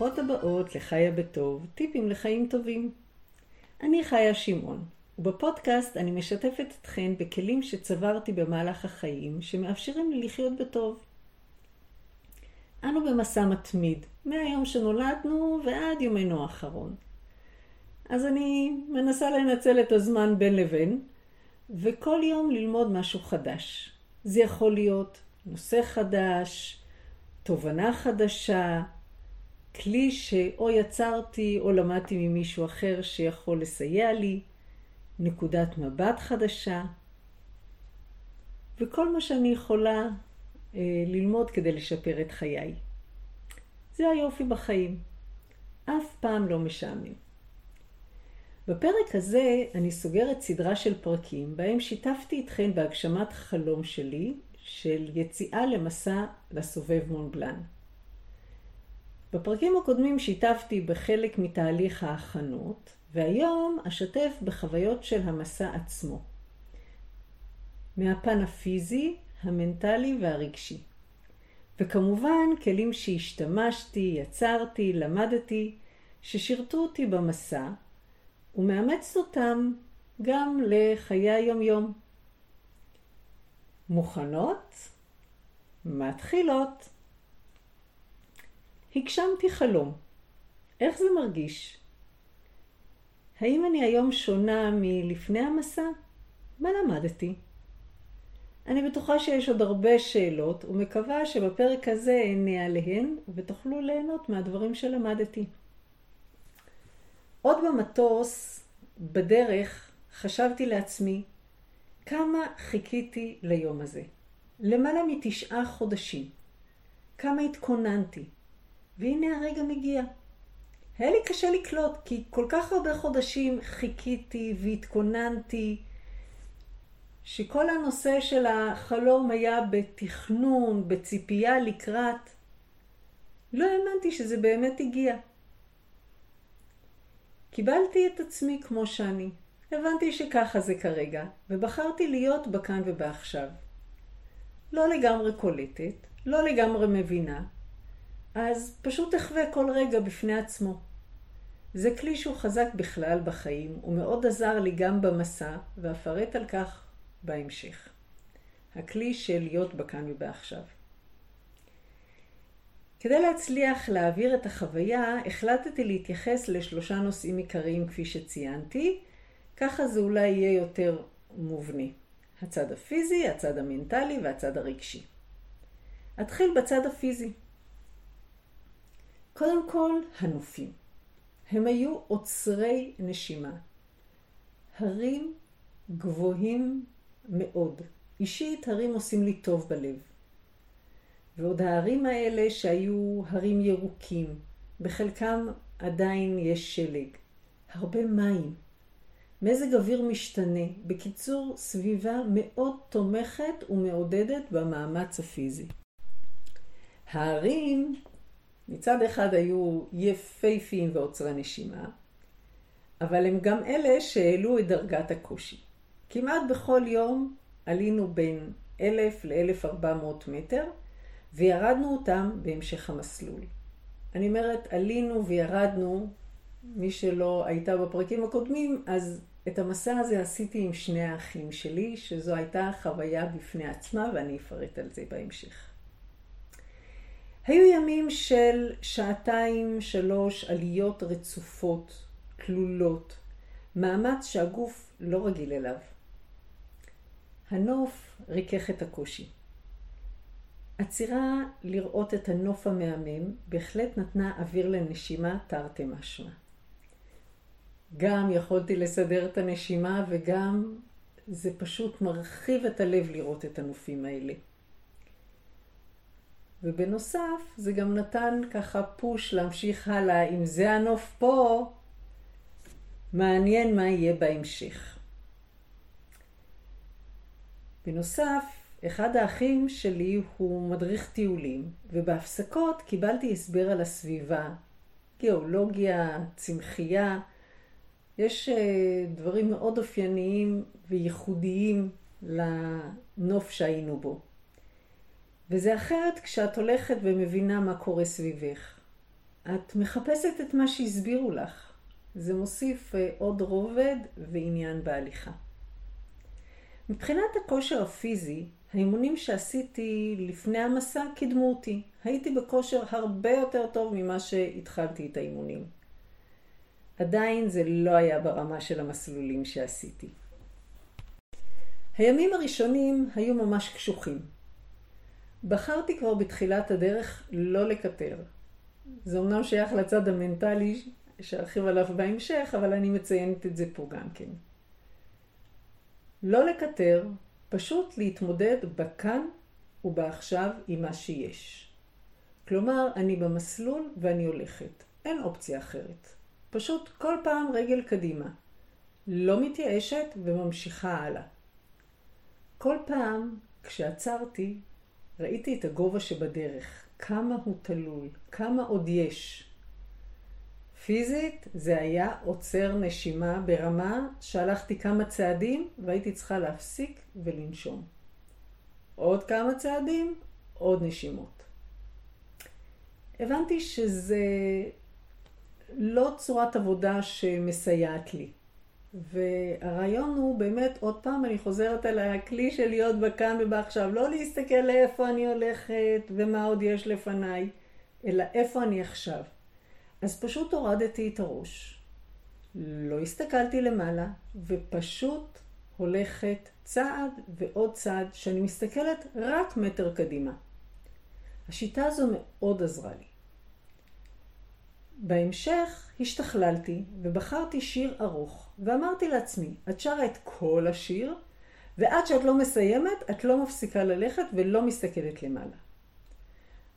שלום, וברוכות הבאות לחיה בטוב, טיפים לחיים טובים. אני חיה שמעון, ובפודקאסט אני משתפת אתכן בכלים שצברתי במהלך החיים, שמאפשרים לי לחיות בטוב. אנו במסע מתמיד, מהיום שנולדנו ועד יומנו האחרון. אז אני מנסה לנצל את הזמן בין לבין, וכל יום ללמוד משהו חדש. זה יכול להיות נושא חדש, תובנה חדשה, כלי שאו יצרתי או למדתי ממישהו אחר שיכול לסייע לי, נקודת מבט חדשה, וכל מה שאני יכולה אה, ללמוד כדי לשפר את חיי. זה היופי בחיים. אף פעם לא משעמם. בפרק הזה אני סוגרת סדרה של פרקים בהם שיתפתי אתכן בהגשמת חלום שלי של יציאה למסע לסובב מונבלן. בפרקים הקודמים שיתפתי בחלק מתהליך ההכנות, והיום אשתף בחוויות של המסע עצמו. מהפן הפיזי, המנטלי והרגשי. וכמובן כלים שהשתמשתי, יצרתי, למדתי, ששירתו אותי במסע, ומאמצת אותם גם לחיי היום-יום. מוכנות? מתחילות. הגשמתי חלום. איך זה מרגיש? האם אני היום שונה מלפני המסע? מה למדתי? אני בטוחה שיש עוד הרבה שאלות, ומקווה שבפרק הזה אענה עליהן, ותוכלו ליהנות מהדברים שלמדתי. עוד במטוס, בדרך, חשבתי לעצמי, כמה חיכיתי ליום הזה. למעלה מתשעה חודשים. כמה התכוננתי. והנה הרגע מגיע. היה לי קשה לקלוט, כי כל כך הרבה חודשים חיכיתי והתכוננתי, שכל הנושא של החלום היה בתכנון, בציפייה לקראת. לא האמנתי שזה באמת הגיע. קיבלתי את עצמי כמו שאני. הבנתי שככה זה כרגע, ובחרתי להיות בכאן ובעכשיו. לא לגמרי קולטת, לא לגמרי מבינה, אז פשוט אחווה כל רגע בפני עצמו. זה כלי שהוא חזק בכלל בחיים, ומאוד עזר לי גם במסע, ואפרט על כך בהמשך. הכלי של להיות בכאן ובעכשיו. כדי להצליח להעביר את החוויה, החלטתי להתייחס לשלושה נושאים עיקריים כפי שציינתי, ככה זה אולי יהיה יותר מובנה. הצד הפיזי, הצד המנטלי והצד הרגשי. אתחיל בצד הפיזי. קודם כל, הנופים. הם היו עוצרי נשימה. הרים גבוהים מאוד. אישית, הרים עושים לי טוב בלב. ועוד ההרים האלה שהיו הרים ירוקים, בחלקם עדיין יש שלג. הרבה מים. מזג אוויר משתנה. בקיצור, סביבה מאוד תומכת ומעודדת במאמץ הפיזי. הערים מצד אחד היו יפייפיים ועוצרי נשימה, אבל הם גם אלה שהעלו את דרגת הקושי. כמעט בכל יום עלינו בין 1,000 ל-1,400 מטר, וירדנו אותם בהמשך המסלול. אני אומרת, עלינו וירדנו, מי שלא הייתה בפרקים הקודמים, אז את המסע הזה עשיתי עם שני האחים שלי, שזו הייתה חוויה בפני עצמה, ואני אפרט על זה בהמשך. היו ימים של שעתיים, שלוש, עליות רצופות, תלולות, מאמץ שהגוף לא רגיל אליו. הנוף ריכך את הקושי. עצירה לראות את הנוף המהמם בהחלט נתנה אוויר לנשימה תרתי משמע. גם יכולתי לסדר את הנשימה וגם זה פשוט מרחיב את הלב לראות את הנופים האלה. ובנוסף, זה גם נתן ככה פוש להמשיך הלאה. אם זה הנוף פה, מעניין מה יהיה בהמשך. בנוסף, אחד האחים שלי הוא מדריך טיולים, ובהפסקות קיבלתי הסבר על הסביבה, גיאולוגיה, צמחייה, יש אה, דברים מאוד אופייניים וייחודיים לנוף שהיינו בו. וזה אחרת כשאת הולכת ומבינה מה קורה סביבך. את מחפשת את מה שהסבירו לך. זה מוסיף אה, עוד רובד ועניין בהליכה. מבחינת הכושר הפיזי, האימונים שעשיתי לפני המסע קידמו אותי. הייתי בכושר הרבה יותר טוב ממה שהתחלתי את האימונים. עדיין זה לא היה ברמה של המסלולים שעשיתי. הימים הראשונים היו ממש קשוחים. בחרתי כבר בתחילת הדרך לא לקטר. זה אמנם שייך לצד המנטלי שארחיב עליו בהמשך, אבל אני מציינת את זה פה גם כן. לא לקטר, פשוט להתמודד בכאן ובעכשיו עם מה שיש. כלומר, אני במסלול ואני הולכת. אין אופציה אחרת. פשוט כל פעם רגל קדימה. לא מתייאשת וממשיכה הלאה. כל פעם כשעצרתי, ראיתי את הגובה שבדרך, כמה הוא תלוי, כמה עוד יש. פיזית זה היה עוצר נשימה ברמה שהלכתי כמה צעדים והייתי צריכה להפסיק ולנשום. עוד כמה צעדים, עוד נשימות. הבנתי שזה לא צורת עבודה שמסייעת לי. והרעיון הוא באמת, עוד פעם אני חוזרת על הכלי של להיות בכאן ובעכשיו, לא להסתכל לאיפה אני הולכת ומה עוד יש לפניי, אלא איפה אני עכשיו. אז פשוט הורדתי את הראש, לא הסתכלתי למעלה, ופשוט הולכת צעד ועוד צעד, שאני מסתכלת רק מטר קדימה. השיטה הזו מאוד עזרה לי. בהמשך השתכללתי ובחרתי שיר ארוך, ואמרתי לעצמי, את שרה את כל השיר, ועד שאת לא מסיימת, את לא מפסיקה ללכת ולא מסתכלת למעלה.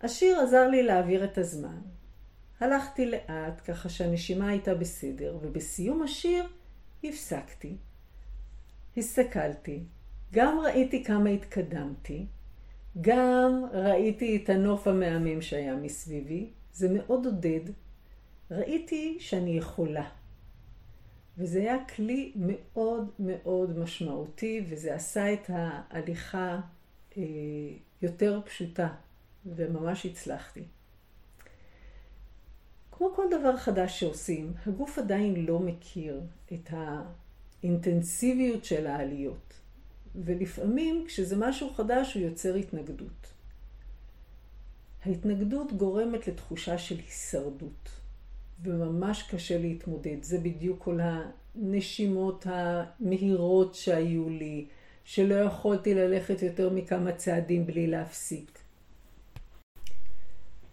השיר עזר לי להעביר את הזמן. הלכתי לאט, ככה שהנשימה הייתה בסדר, ובסיום השיר הפסקתי. הסתכלתי, גם ראיתי כמה התקדמתי, גם ראיתי את הנוף המהמם שהיה מסביבי, זה מאוד עודד. ראיתי שאני יכולה. וזה היה כלי מאוד מאוד משמעותי, וזה עשה את ההליכה אה, יותר פשוטה, וממש הצלחתי. כמו כל דבר חדש שעושים, הגוף עדיין לא מכיר את האינטנסיביות של העליות. ולפעמים כשזה משהו חדש הוא יוצר התנגדות. ההתנגדות גורמת לתחושה של הישרדות. וממש קשה להתמודד. זה בדיוק כל הנשימות המהירות שהיו לי, שלא יכולתי ללכת יותר מכמה צעדים בלי להפסיק.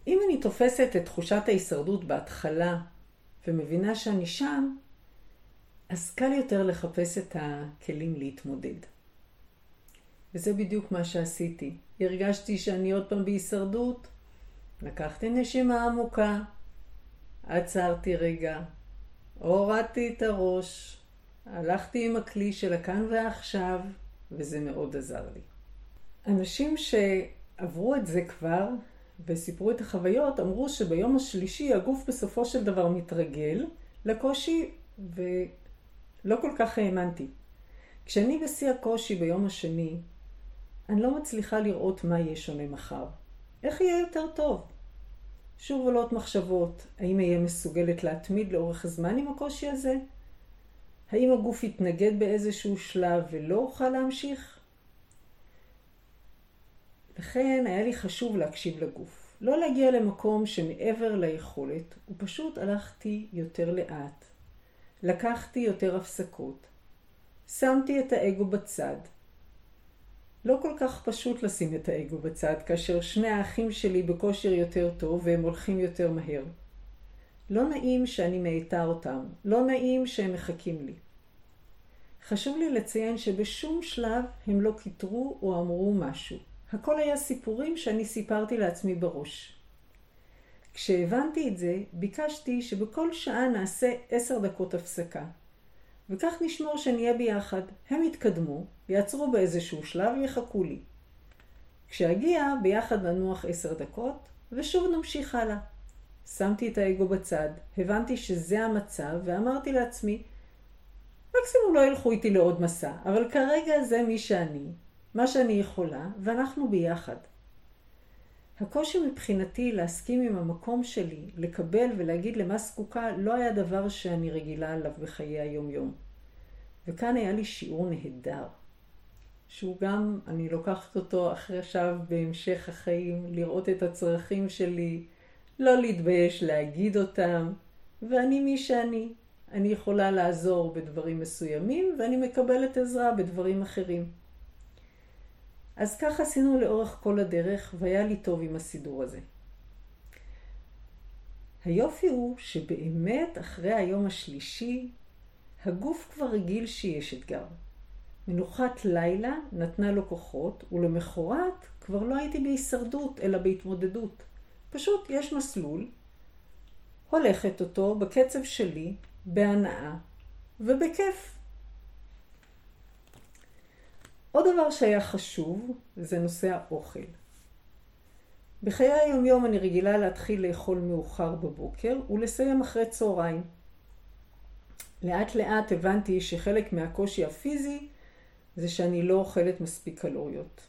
אם אני תופסת את תחושת ההישרדות בהתחלה ומבינה שאני שם, אז קל יותר לחפש את הכלים להתמודד. וזה בדיוק מה שעשיתי. הרגשתי שאני עוד פעם בהישרדות, לקחתי נשימה עמוקה, עצרתי רגע, הורדתי את הראש, הלכתי עם הכלי של הכאן ועכשיו, וזה מאוד עזר לי. אנשים שעברו את זה כבר וסיפרו את החוויות, אמרו שביום השלישי הגוף בסופו של דבר מתרגל לקושי, ולא כל כך האמנתי. כשאני בשיא הקושי ביום השני, אני לא מצליחה לראות מה יהיה שונה מחר. איך יהיה יותר טוב? שוב עולות מחשבות, האם אהיה מסוגלת להתמיד לאורך הזמן עם הקושי הזה? האם הגוף יתנגד באיזשהו שלב ולא אוכל להמשיך? לכן היה לי חשוב להקשיב לגוף. לא להגיע למקום שמעבר ליכולת, ופשוט הלכתי יותר לאט. לקחתי יותר הפסקות. שמתי את האגו בצד. לא כל כך פשוט לשים את האגו בצד, כאשר שני האחים שלי בכושר יותר טוב והם הולכים יותר מהר. לא נעים שאני מאיתה אותם, לא נעים שהם מחכים לי. חשוב לי לציין שבשום שלב הם לא קיטרו או אמרו משהו. הכל היה סיפורים שאני סיפרתי לעצמי בראש. כשהבנתי את זה, ביקשתי שבכל שעה נעשה עשר דקות הפסקה. וכך נשמור שנהיה ביחד. הם יתקדמו, יעצרו באיזשהו שלב ויחכו לי. כשאגיע, ביחד ננוח עשר דקות, ושוב נמשיך הלאה. שמתי את האגו בצד, הבנתי שזה המצב, ואמרתי לעצמי, מקסימום לא ילכו איתי לעוד מסע, אבל כרגע זה מי שאני, מה שאני יכולה, ואנחנו ביחד. הקושי מבחינתי להסכים עם המקום שלי, לקבל ולהגיד למה זקוקה, לא היה דבר שאני רגילה עליו בחיי היום-יום. וכאן היה לי שיעור נהדר, שהוא גם, אני לוקחת אותו אחרי עכשיו בהמשך החיים, לראות את הצרכים שלי, לא להתבייש להגיד אותם, ואני מי שאני. אני יכולה לעזור בדברים מסוימים, ואני מקבלת עזרה בדברים אחרים. אז כך עשינו לאורך כל הדרך, והיה לי טוב עם הסידור הזה. היופי הוא שבאמת אחרי היום השלישי, הגוף כבר רגיל שיש אתגר. מנוחת לילה נתנה לו כוחות, ולמחרת כבר לא הייתי בהישרדות, אלא בהתמודדות. פשוט יש מסלול, הולכת אותו בקצב שלי, בהנאה ובכיף. עוד דבר שהיה חשוב זה נושא האוכל. בחיי היומיום אני רגילה להתחיל לאכול מאוחר בבוקר ולסיים אחרי צהריים. לאט לאט הבנתי שחלק מהקושי הפיזי זה שאני לא אוכלת מספיק קלוריות.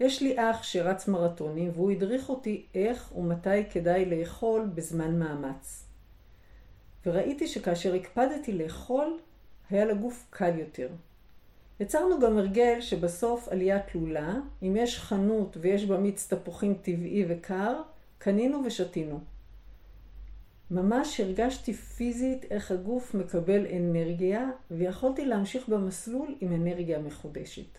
יש לי אח שרץ מרתונים והוא הדריך אותי איך ומתי כדאי לאכול בזמן מאמץ. וראיתי שכאשר הקפדתי לאכול, היה לגוף קל יותר. יצרנו גם הרגל שבסוף עלייה תלולה, אם יש חנות ויש בה מיץ תפוחים טבעי וקר, קנינו ושתינו. ממש הרגשתי פיזית איך הגוף מקבל אנרגיה, ויכולתי להמשיך במסלול עם אנרגיה מחודשת.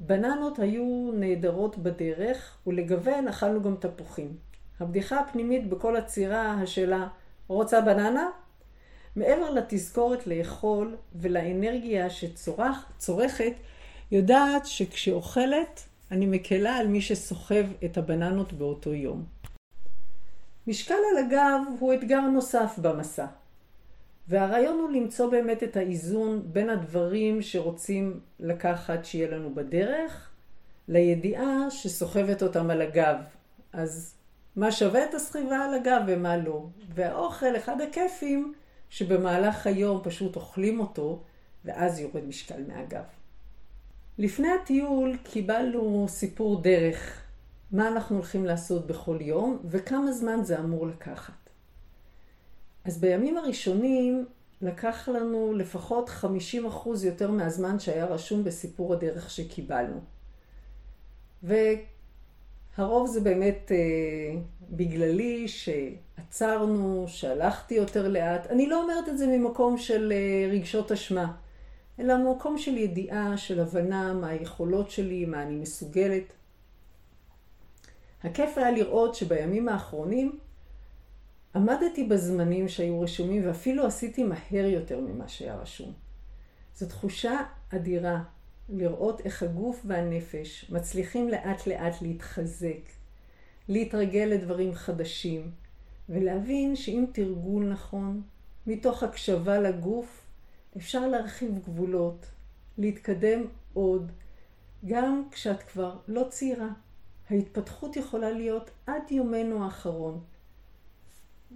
בננות היו נהדרות בדרך, ולגוון אכלנו גם תפוחים. הבדיחה הפנימית בכל הצירה, השאלה, רוצה בננה? מעבר לתזכורת לאכול ולאנרגיה שצורכת, יודעת שכשאוכלת, אני מקלה על מי שסוחב את הבננות באותו יום. משקל על הגב הוא אתגר נוסף במסע. והרעיון הוא למצוא באמת את האיזון בין הדברים שרוצים לקחת שיהיה לנו בדרך, לידיעה שסוחבת אותם על הגב. אז מה שווה את הסחיבה על הגב ומה לא. והאוכל, אחד הכיפים, שבמהלך היום פשוט אוכלים אותו, ואז יורד משקל מהגב. לפני הטיול קיבלנו סיפור דרך, מה אנחנו הולכים לעשות בכל יום, וכמה זמן זה אמור לקחת. אז בימים הראשונים לקח לנו לפחות 50% יותר מהזמן שהיה רשום בסיפור הדרך שקיבלנו. והרוב זה באמת אה, בגללי שעצרנו, שהלכתי יותר לאט. אני לא אומרת את זה ממקום של אה, רגשות אשמה, אלא ממקום של ידיעה, של הבנה מה היכולות שלי, מה אני מסוגלת. הכיף היה לראות שבימים האחרונים עמדתי בזמנים שהיו רשומים ואפילו עשיתי מהר יותר ממה שהיה רשום. זו תחושה אדירה לראות איך הגוף והנפש מצליחים לאט לאט להתחזק, להתרגל לדברים חדשים, ולהבין שאם תרגול נכון, מתוך הקשבה לגוף, אפשר להרחיב גבולות, להתקדם עוד, גם כשאת כבר לא צעירה. ההתפתחות יכולה להיות עד יומנו האחרון.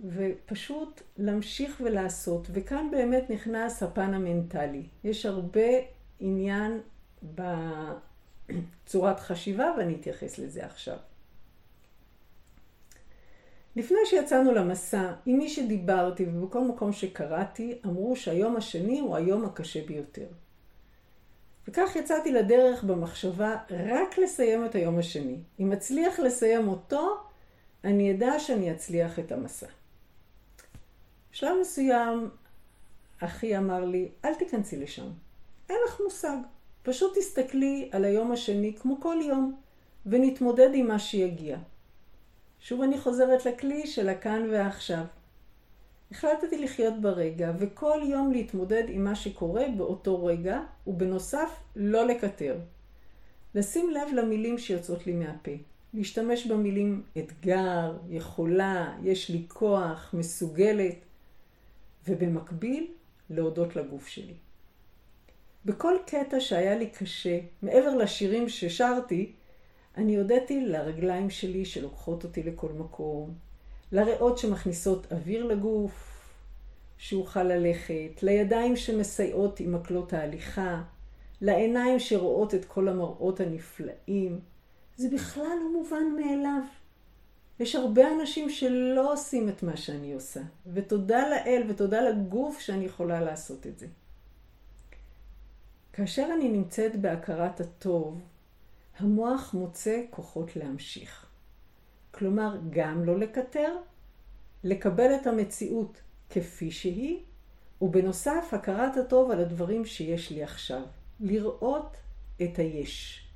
ופשוט להמשיך ולעשות. וכאן באמת נכנס הפן המנטלי. יש הרבה עניין בצורת חשיבה, ואני אתייחס לזה עכשיו. לפני שיצאנו למסע, עם מי שדיברתי ובכל מקום שקראתי, אמרו שהיום השני הוא היום הקשה ביותר. וכך יצאתי לדרך במחשבה רק לסיים את היום השני. אם אצליח לסיים אותו, אני אדע שאני אצליח את המסע. בשלב מסוים אחי אמר לי, אל תיכנסי לשם. אין לך מושג. פשוט תסתכלי על היום השני כמו כל יום, ונתמודד עם מה שיגיע. שוב אני חוזרת לכלי של הכאן והעכשיו. החלטתי לחיות ברגע, וכל יום להתמודד עם מה שקורה באותו רגע, ובנוסף, לא לקטר. לשים לב למילים שיוצאות לי מהפה. להשתמש במילים אתגר, יכולה, יש לי כוח, מסוגלת. ובמקביל להודות לגוף שלי. בכל קטע שהיה לי קשה, מעבר לשירים ששרתי, אני הודיתי לרגליים שלי שלוקחות אותי לכל מקום, לריאות שמכניסות אוויר לגוף, שאוכל ללכת, לידיים שמסייעות עם מקלות ההליכה, לעיניים שרואות את כל המראות הנפלאים, זה בכלל לא מובן מאליו. יש הרבה אנשים שלא עושים את מה שאני עושה, ותודה לאל ותודה לגוף שאני יכולה לעשות את זה. כאשר אני נמצאת בהכרת הטוב, המוח מוצא כוחות להמשיך. כלומר, גם לא לקטר, לקבל את המציאות כפי שהיא, ובנוסף, הכרת הטוב על הדברים שיש לי עכשיו. לראות את היש.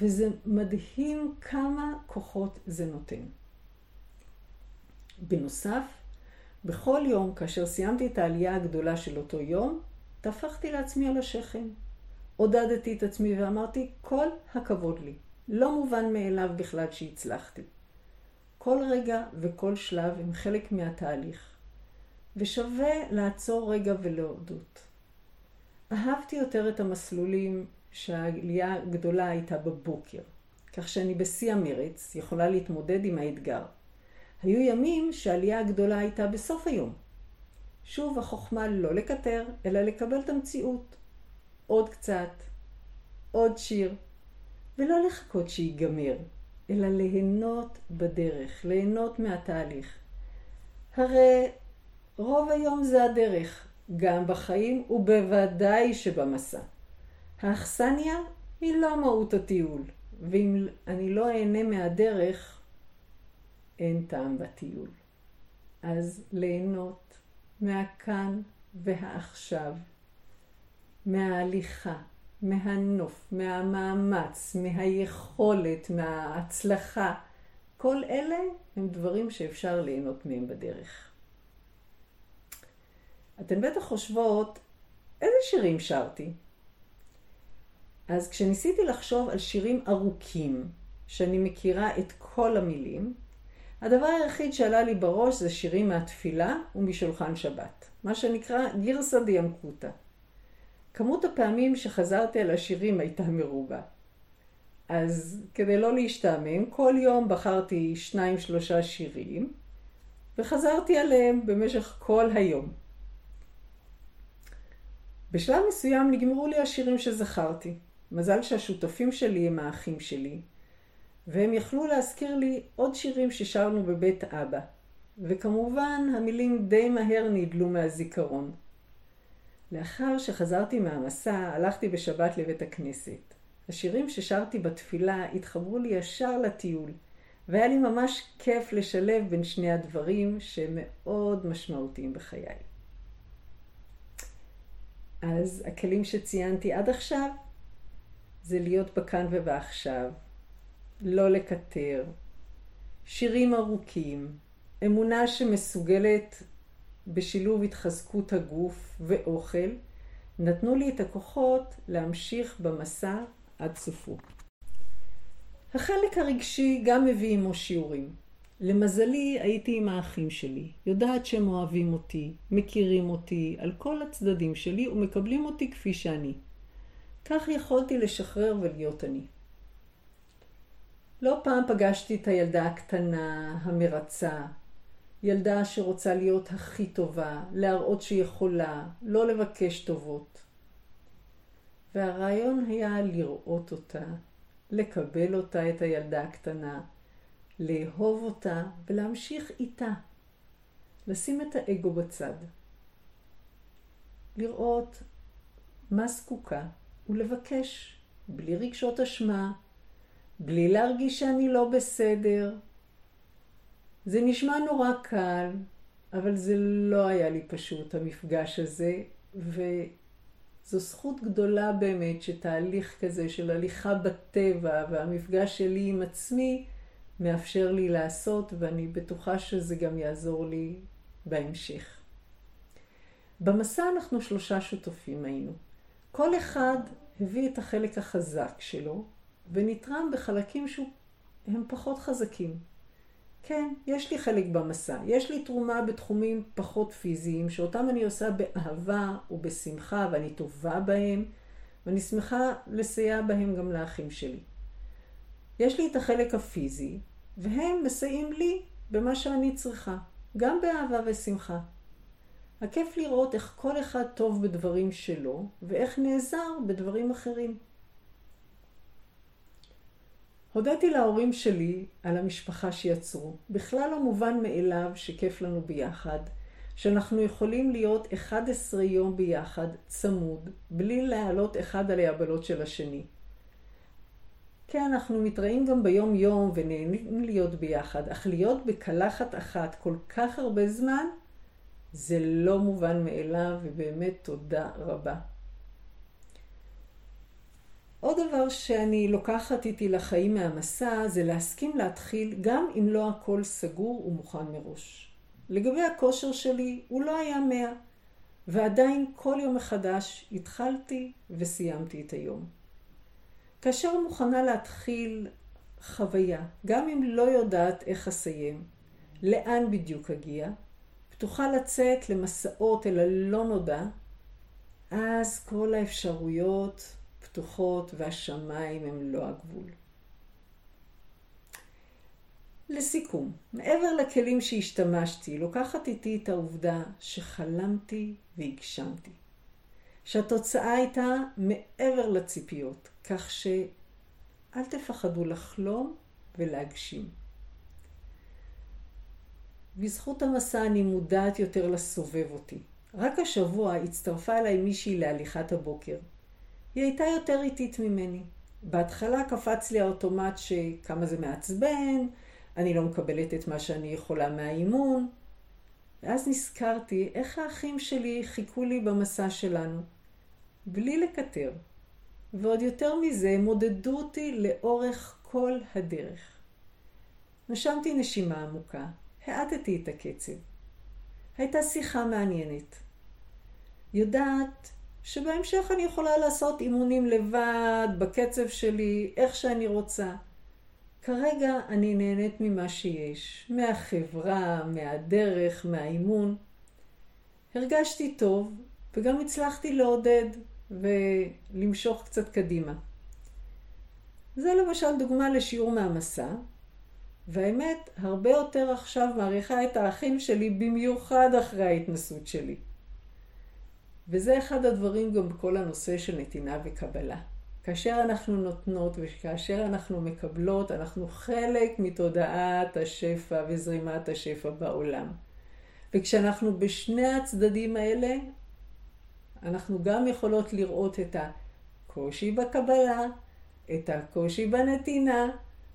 וזה מדהים כמה כוחות זה נותן. בנוסף, בכל יום, כאשר סיימתי את העלייה הגדולה של אותו יום, טפחתי לעצמי על השכם. עודדתי את עצמי ואמרתי, כל הכבוד לי. לא מובן מאליו בכלל שהצלחתי. כל רגע וכל שלב הם חלק מהתהליך, ושווה לעצור רגע ולהודות. אהבתי יותר את המסלולים שהעלייה הגדולה הייתה בבוקר, כך שאני בשיא המרץ יכולה להתמודד עם האתגר. היו ימים שהעלייה הגדולה הייתה בסוף היום. שוב, החוכמה לא לקטר, אלא לקבל את המציאות. עוד קצת, עוד שיר, ולא לחכות שיגמר, אלא ליהנות בדרך, ליהנות מהתהליך. הרי רוב היום זה הדרך, גם בחיים ובוודאי שבמסע. האכסניה היא לא מהות הטיול, ואם אני לא אהנה מהדרך, אין טעם בטיול. אז ליהנות מהכאן והעכשיו, מההליכה, מהנוף, מהמאמץ, מהיכולת, מההצלחה, כל אלה הם דברים שאפשר ליהנות מהם בדרך. אתן בטח חושבות, איזה שירים שרתי? אז כשניסיתי לחשוב על שירים ארוכים, שאני מכירה את כל המילים, הדבר היחיד שעלה לי בראש זה שירים מהתפילה ומשולחן שבת, מה שנקרא גירסא דיאנקותא. כמות הפעמים שחזרתי על השירים הייתה מרובה. אז כדי לא להשתעמם, כל יום בחרתי שניים שלושה שירים, וחזרתי עליהם במשך כל היום. בשלב מסוים נגמרו לי השירים שזכרתי. מזל שהשותפים שלי הם האחים שלי, והם יכלו להזכיר לי עוד שירים ששרנו בבית אבא. וכמובן, המילים די מהר נדלו מהזיכרון. לאחר שחזרתי מהמסע, הלכתי בשבת לבית הכנסת. השירים ששרתי בתפילה התחברו לי ישר לטיול, והיה לי ממש כיף לשלב בין שני הדברים שהם מאוד משמעותיים בחיי. אז הכלים שציינתי עד עכשיו זה להיות בכאן ובעכשיו, לא לקטר, שירים ארוכים, אמונה שמסוגלת בשילוב התחזקות הגוף ואוכל, נתנו לי את הכוחות להמשיך במסע עד סופו. החלק הרגשי גם מביא עמו שיעורים. למזלי הייתי עם האחים שלי, יודעת שהם אוהבים אותי, מכירים אותי על כל הצדדים שלי ומקבלים אותי כפי שאני. כך יכולתי לשחרר ולהיות אני. לא פעם פגשתי את הילדה הקטנה, המרצה, ילדה שרוצה להיות הכי טובה, להראות שהיא יכולה, לא לבקש טובות. והרעיון היה לראות אותה, לקבל אותה, את הילדה הקטנה, לאהוב אותה ולהמשיך איתה. לשים את האגו בצד. לראות מה זקוקה ולבקש, בלי רגשות אשמה, בלי להרגיש שאני לא בסדר. זה נשמע נורא קל, אבל זה לא היה לי פשוט, המפגש הזה, וזו זכות גדולה באמת שתהליך כזה של הליכה בטבע והמפגש שלי עם עצמי מאפשר לי לעשות, ואני בטוחה שזה גם יעזור לי בהמשך. במסע אנחנו שלושה שותפים היינו. כל אחד הביא את החלק החזק שלו, ונתרם בחלקים שהם פחות חזקים. כן, יש לי חלק במסע. יש לי תרומה בתחומים פחות פיזיים, שאותם אני עושה באהבה ובשמחה, ואני טובה בהם, ואני שמחה לסייע בהם גם לאחים שלי. יש לי את החלק הפיזי, והם מסייעים לי במה שאני צריכה, גם באהבה ושמחה. הכיף לראות איך כל אחד טוב בדברים שלו, ואיך נעזר בדברים אחרים. הודיתי להורים שלי על המשפחה שיצרו. בכלל לא מובן מאליו שכיף לנו ביחד, שאנחנו יכולים להיות 11 יום ביחד, צמוד, בלי להעלות אחד על היבלות של השני. כן, אנחנו מתראים גם ביום יום ונהנים להיות ביחד, אך להיות בקלחת אחת כל כך הרבה זמן, זה לא מובן מאליו, ובאמת תודה רבה. עוד דבר שאני לוקחת איתי לחיים מהמסע זה להסכים להתחיל גם אם לא הכל סגור ומוכן מראש. לגבי הכושר שלי הוא לא היה מאה, ועדיין כל יום מחדש התחלתי וסיימתי את היום. כאשר מוכנה להתחיל חוויה, גם אם לא יודעת איך אסיים, לאן בדיוק אגיע, פתוחה לצאת למסעות אל הלא נודע, אז כל האפשרויות פתוחות והשמיים הם לא הגבול. לסיכום, מעבר לכלים שהשתמשתי, לוקחת איתי את העובדה שחלמתי והגשמתי. שהתוצאה הייתה מעבר לציפיות, כך שאל תפחדו לחלום ולהגשים. בזכות המסע אני מודעת יותר לסובב אותי. רק השבוע הצטרפה אליי מישהי להליכת הבוקר. היא הייתה יותר איטית ממני. בהתחלה קפץ לי האוטומט שכמה זה מעצבן, אני לא מקבלת את מה שאני יכולה מהאימון. ואז נזכרתי איך האחים שלי חיכו לי במסע שלנו, בלי לקטר. ועוד יותר מזה, הם עודדו אותי לאורך כל הדרך. נשמתי נשימה עמוקה, האטתי את הקצב. הייתה שיחה מעניינת. יודעת שבהמשך אני יכולה לעשות אימונים לבד, בקצב שלי, איך שאני רוצה. כרגע אני נהנית ממה שיש, מהחברה, מהדרך, מהאימון. הרגשתי טוב, וגם הצלחתי לעודד ולמשוך קצת קדימה. זה למשל דוגמה לשיעור מהמסע, והאמת, הרבה יותר עכשיו מעריכה את האחים שלי, במיוחד אחרי ההתנסות שלי. וזה אחד הדברים גם בכל הנושא של נתינה וקבלה. כאשר אנחנו נותנות וכאשר אנחנו מקבלות, אנחנו חלק מתודעת השפע וזרימת השפע בעולם. וכשאנחנו בשני הצדדים האלה, אנחנו גם יכולות לראות את הקושי בקבלה, את הקושי בנתינה,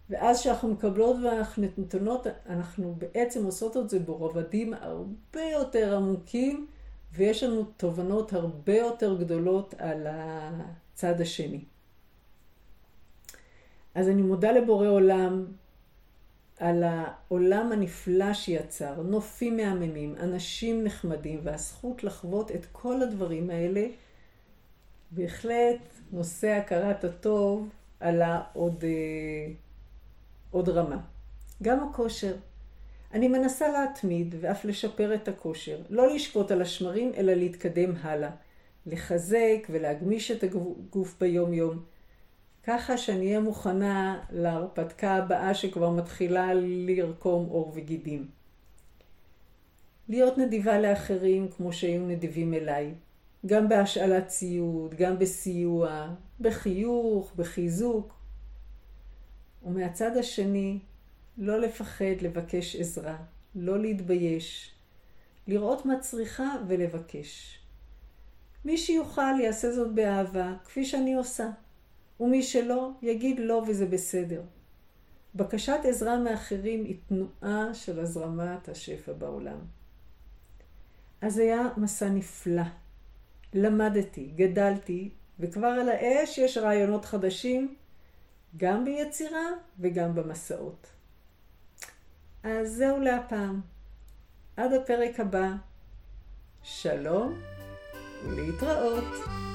ואז כשאנחנו מקבלות ואנחנו נתונות, אנחנו בעצם עושות את זה ברובדים הרבה יותר עמוקים, ויש לנו תובנות הרבה יותר גדולות על הצד השני. אז אני מודה לבורא עולם על העולם הנפלא שיצר, נופים מהממים, אנשים נחמדים, והזכות לחוות את כל הדברים האלה. בהחלט נושא הכרת הטוב עלה עוד, אה, עוד רמה. גם הכושר. אני מנסה להתמיד ואף לשפר את הכושר, לא לשקוט על השמרים, אלא להתקדם הלאה. לחזק ולהגמיש את הגוף ביום יום. ככה שאני אהיה מוכנה להרפתקה הבאה שכבר מתחילה לרקום עור וגידים. להיות נדיבה לאחרים כמו שהיו נדיבים אליי, גם בהשאלת ציוד, גם בסיוע, בחיוך, בחיזוק. ומהצד השני, לא לפחד לבקש עזרה, לא להתבייש, לראות מה צריכה ולבקש. מי שיוכל יעשה זאת באהבה, כפי שאני עושה. ומי שלא, יגיד לא וזה בסדר. בקשת עזרה מאחרים היא תנועה של הזרמת השפע בעולם. אז היה מסע נפלא. למדתי, גדלתי, וכבר על האש יש רעיונות חדשים, גם ביצירה וגם במסעות. אז זהו להפעם. עד הפרק הבא. שלום ולהתראות.